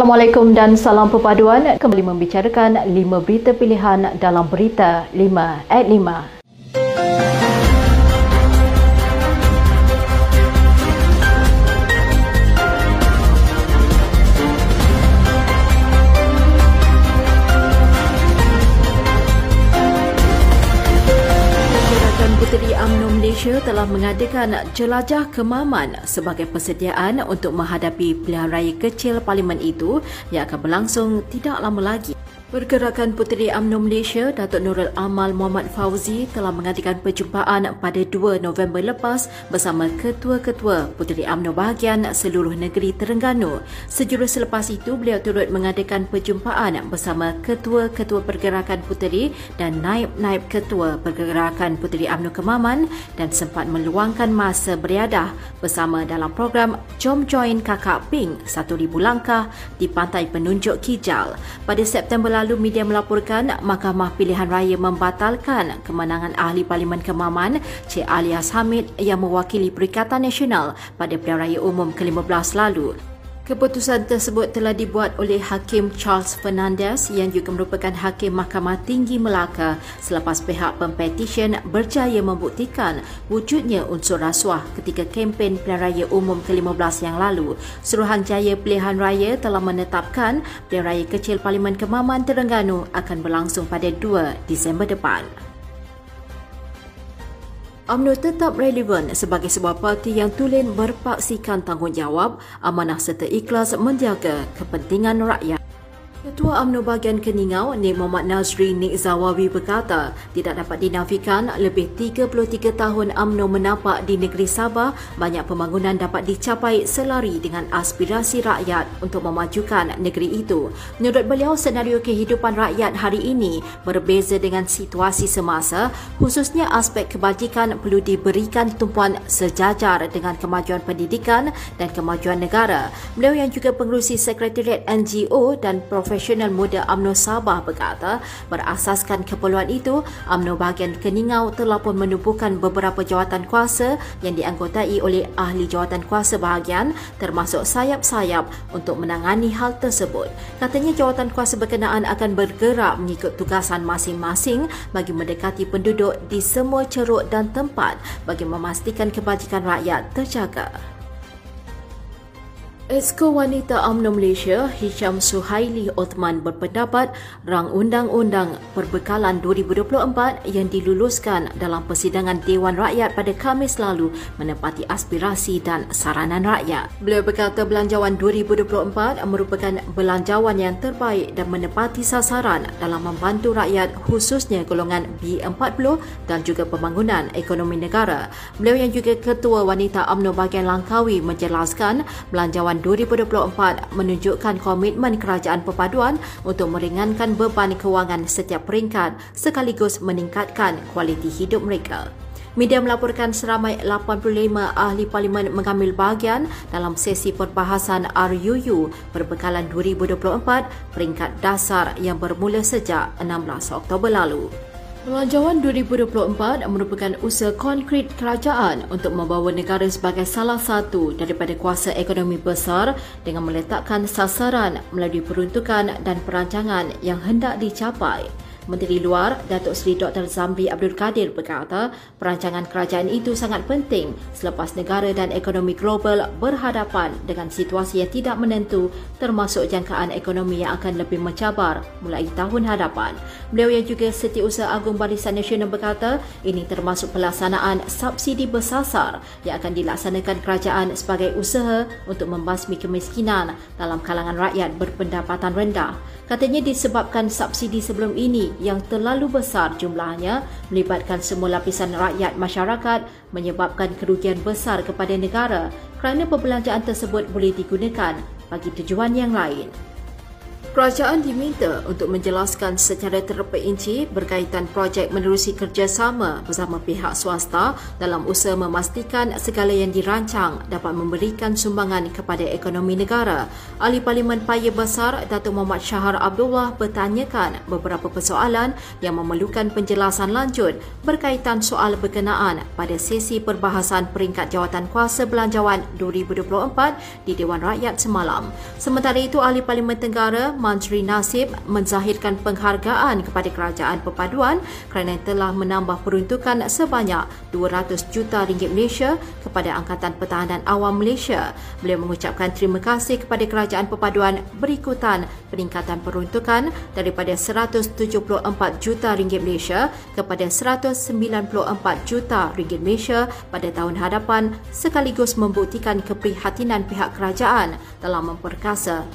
Assalamualaikum dan salam perpaduan. Kembali membicarakan 5 berita pilihan dalam berita 5 at 5. Malaysia telah mengadakan jelajah kemaman sebagai persediaan untuk menghadapi pilihan raya kecil parlimen itu yang akan berlangsung tidak lama lagi. Pergerakan Puteri UMNO Malaysia, Datuk Nurul Amal Muhammad Fauzi telah mengadakan perjumpaan pada 2 November lepas bersama ketua-ketua Puteri UMNO bahagian seluruh negeri Terengganu. Sejurus selepas itu, beliau turut mengadakan perjumpaan bersama ketua-ketua pergerakan Puteri dan naib-naib ketua pergerakan Puteri UMNO Kemaman dan sempat meluangkan masa beriadah bersama dalam program Jom Join Kakak Ping 1000 Langkah di Pantai Penunjuk Kijal. Pada September lalu media melaporkan Mahkamah Pilihan Raya membatalkan kemenangan ahli Parlimen Kemaman Cik Alias Hamid yang mewakili Perikatan Nasional pada Pilihan Raya Umum ke-15 lalu. Keputusan tersebut telah dibuat oleh Hakim Charles Fernandez yang juga merupakan Hakim Mahkamah Tinggi Melaka selepas pihak pempetisyen berjaya membuktikan wujudnya unsur rasuah ketika kempen pilihan raya umum ke-15 yang lalu. Suruhanjaya Pilihan Raya telah menetapkan pilihan raya kecil Parlimen Kemaman Terengganu akan berlangsung pada 2 Disember depan. UMNO tetap relevan sebagai sebuah parti yang tulen berpaksikan tanggungjawab, amanah serta ikhlas menjaga kepentingan rakyat. Ketua UMNO bahagian Keningau, Nik Muhammad Nazri Nik Zawawi berkata, tidak dapat dinafikan lebih 33 tahun UMNO menapak di negeri Sabah, banyak pembangunan dapat dicapai selari dengan aspirasi rakyat untuk memajukan negeri itu. Menurut beliau, senario kehidupan rakyat hari ini berbeza dengan situasi semasa, khususnya aspek kebajikan perlu diberikan tumpuan sejajar dengan kemajuan pendidikan dan kemajuan negara. Beliau yang juga pengurusi Sekretariat NGO dan Prof profesional muda UMNO Sabah berkata, berasaskan keperluan itu, UMNO bahagian Keningau telah pun menubuhkan beberapa jawatan kuasa yang dianggotai oleh ahli jawatan kuasa bahagian termasuk sayap-sayap untuk menangani hal tersebut. Katanya jawatan kuasa berkenaan akan bergerak mengikut tugasan masing-masing bagi mendekati penduduk di semua ceruk dan tempat bagi memastikan kebajikan rakyat terjaga. Esko Wanita UMNO Malaysia Hisham Suhaili Othman berpendapat rang undang-undang perbekalan 2024 yang diluluskan dalam persidangan Dewan Rakyat pada Khamis lalu menepati aspirasi dan saranan rakyat. Beliau berkata belanjawan 2024 merupakan belanjawan yang terbaik dan menepati sasaran dalam membantu rakyat khususnya golongan B40 dan juga pembangunan ekonomi negara. Beliau yang juga Ketua Wanita UMNO bahagian Langkawi menjelaskan belanjawan 2024 menunjukkan komitmen kerajaan perpaduan untuk meringankan beban kewangan setiap peringkat sekaligus meningkatkan kualiti hidup mereka. Media melaporkan seramai 85 ahli parlimen mengambil bahagian dalam sesi perbahasan RUU perbekalan 2024 peringkat dasar yang bermula sejak 16 Oktober lalu. Belanjawan 2024 merupakan usaha konkret kerajaan untuk membawa negara sebagai salah satu daripada kuasa ekonomi besar dengan meletakkan sasaran melalui peruntukan dan perancangan yang hendak dicapai. Menteri Luar Datuk Seri Dr. Zambi Abdul Kadir berkata perancangan kerajaan itu sangat penting selepas negara dan ekonomi global berhadapan dengan situasi yang tidak menentu termasuk jangkaan ekonomi yang akan lebih mencabar mulai tahun hadapan. Beliau yang juga Setiausaha Agung Barisan Nasional berkata ini termasuk pelaksanaan subsidi bersasar yang akan dilaksanakan kerajaan sebagai usaha untuk membasmi kemiskinan dalam kalangan rakyat berpendapatan rendah. Katanya disebabkan subsidi sebelum ini yang terlalu besar jumlahnya melibatkan semua lapisan rakyat masyarakat menyebabkan kerugian besar kepada negara kerana perbelanjaan tersebut boleh digunakan bagi tujuan yang lain. Kerajaan diminta untuk menjelaskan secara terperinci berkaitan projek menerusi kerjasama bersama pihak swasta dalam usaha memastikan segala yang dirancang dapat memberikan sumbangan kepada ekonomi negara. Ahli Parlimen Paya Besar Datuk Muhammad Syahar Abdullah bertanyakan beberapa persoalan yang memerlukan penjelasan lanjut berkaitan soal berkenaan pada sesi perbahasan peringkat jawatan kuasa belanjawan 2024 di Dewan Rakyat semalam. Sementara itu, Ahli Parlimen Tenggara Menteri Nasib menzahirkan penghargaan kepada Kerajaan Perpaduan kerana telah menambah peruntukan sebanyak 200 juta ringgit Malaysia kepada Angkatan Pertahanan Awam Malaysia. Beliau mengucapkan terima kasih kepada Kerajaan Perpaduan berikutan peningkatan peruntukan daripada 174 juta ringgit Malaysia kepada 194 juta ringgit Malaysia pada tahun hadapan sekaligus membuktikan keprihatinan pihak kerajaan dalam memperkasa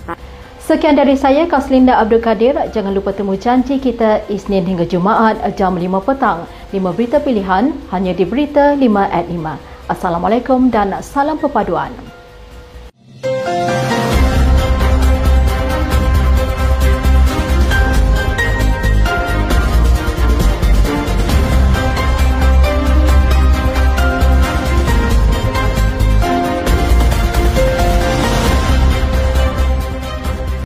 Sekian dari saya, Kaslinda Abdul Kadir. Jangan lupa temu janji kita Isnin hingga Jumaat jam 5 petang. 5 berita pilihan hanya di Berita 5 at 5. Assalamualaikum dan salam perpaduan.